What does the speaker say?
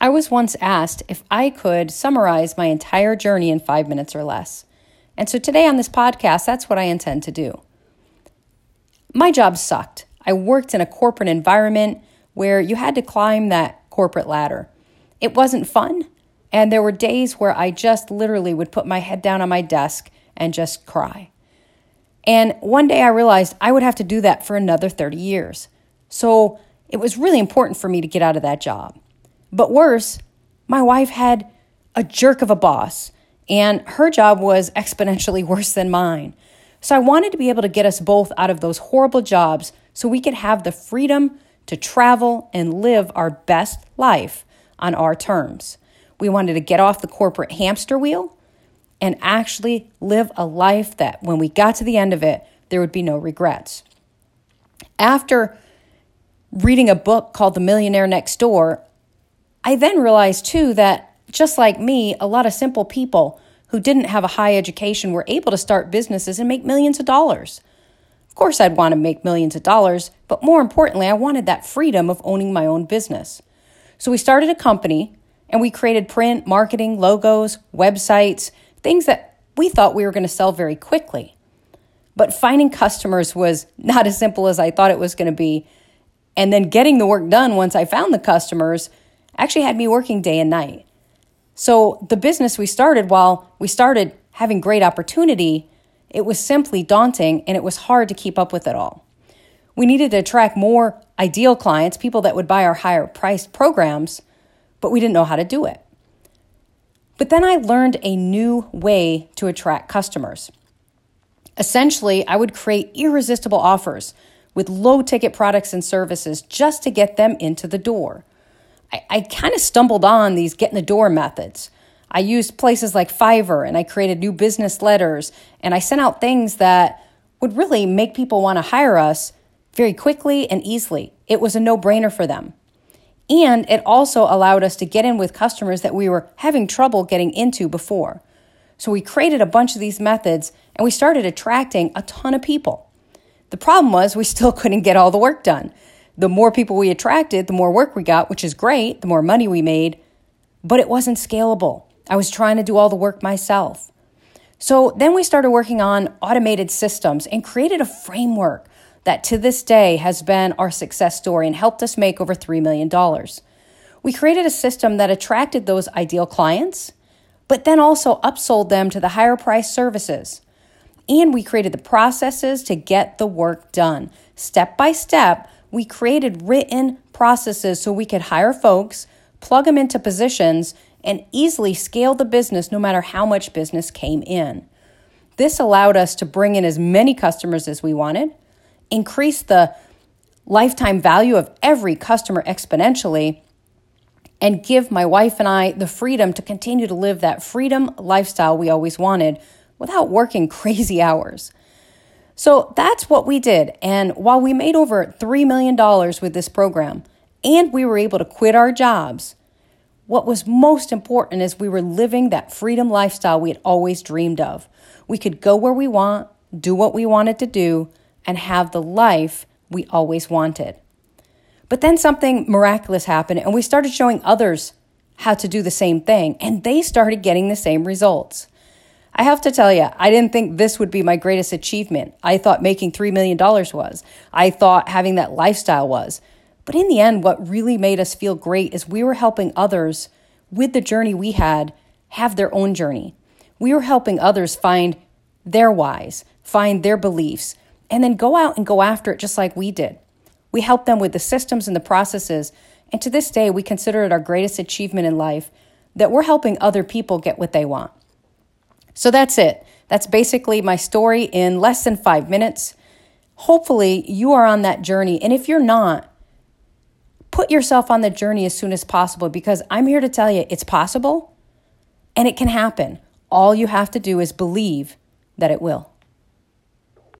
I was once asked if I could summarize my entire journey in five minutes or less. And so today on this podcast, that's what I intend to do. My job sucked. I worked in a corporate environment where you had to climb that corporate ladder. It wasn't fun, and there were days where I just literally would put my head down on my desk and just cry. And one day I realized I would have to do that for another 30 years. So it was really important for me to get out of that job. But worse, my wife had a jerk of a boss, and her job was exponentially worse than mine. So I wanted to be able to get us both out of those horrible jobs so we could have the freedom to travel and live our best life on our terms. We wanted to get off the corporate hamster wheel and actually live a life that when we got to the end of it, there would be no regrets. After reading a book called The Millionaire Next Door, I then realized too that just like me, a lot of simple people who didn't have a high education were able to start businesses and make millions of dollars. Of course, I'd want to make millions of dollars, but more importantly, I wanted that freedom of owning my own business. So we started a company and we created print, marketing, logos, websites, things that we thought we were going to sell very quickly. But finding customers was not as simple as I thought it was going to be. And then getting the work done once I found the customers actually had me working day and night. So the business we started, while we started having great opportunity, it was simply daunting and it was hard to keep up with it all. We needed to attract more ideal clients, people that would buy our higher priced programs, but we didn't know how to do it. But then I learned a new way to attract customers. Essentially, I would create irresistible offers with low ticket products and services just to get them into the door. I, I kind of stumbled on these get in the door methods. I used places like Fiverr and I created new business letters and I sent out things that would really make people want to hire us very quickly and easily. It was a no brainer for them. And it also allowed us to get in with customers that we were having trouble getting into before. So we created a bunch of these methods and we started attracting a ton of people. The problem was we still couldn't get all the work done the more people we attracted, the more work we got, which is great, the more money we made, but it wasn't scalable. I was trying to do all the work myself. So then we started working on automated systems and created a framework that to this day has been our success story and helped us make over $3 million. We created a system that attracted those ideal clients, but then also upsold them to the higher price services. And we created the processes to get the work done step by step we created written processes so we could hire folks, plug them into positions, and easily scale the business no matter how much business came in. This allowed us to bring in as many customers as we wanted, increase the lifetime value of every customer exponentially, and give my wife and I the freedom to continue to live that freedom lifestyle we always wanted without working crazy hours. So that's what we did. And while we made over $3 million with this program and we were able to quit our jobs, what was most important is we were living that freedom lifestyle we had always dreamed of. We could go where we want, do what we wanted to do, and have the life we always wanted. But then something miraculous happened, and we started showing others how to do the same thing, and they started getting the same results. I have to tell you, I didn't think this would be my greatest achievement. I thought making $3 million was. I thought having that lifestyle was. But in the end, what really made us feel great is we were helping others with the journey we had have their own journey. We were helping others find their whys, find their beliefs, and then go out and go after it just like we did. We helped them with the systems and the processes. And to this day, we consider it our greatest achievement in life that we're helping other people get what they want. So that's it. That's basically my story in less than five minutes. Hopefully, you are on that journey. And if you're not, put yourself on the journey as soon as possible because I'm here to tell you it's possible and it can happen. All you have to do is believe that it will.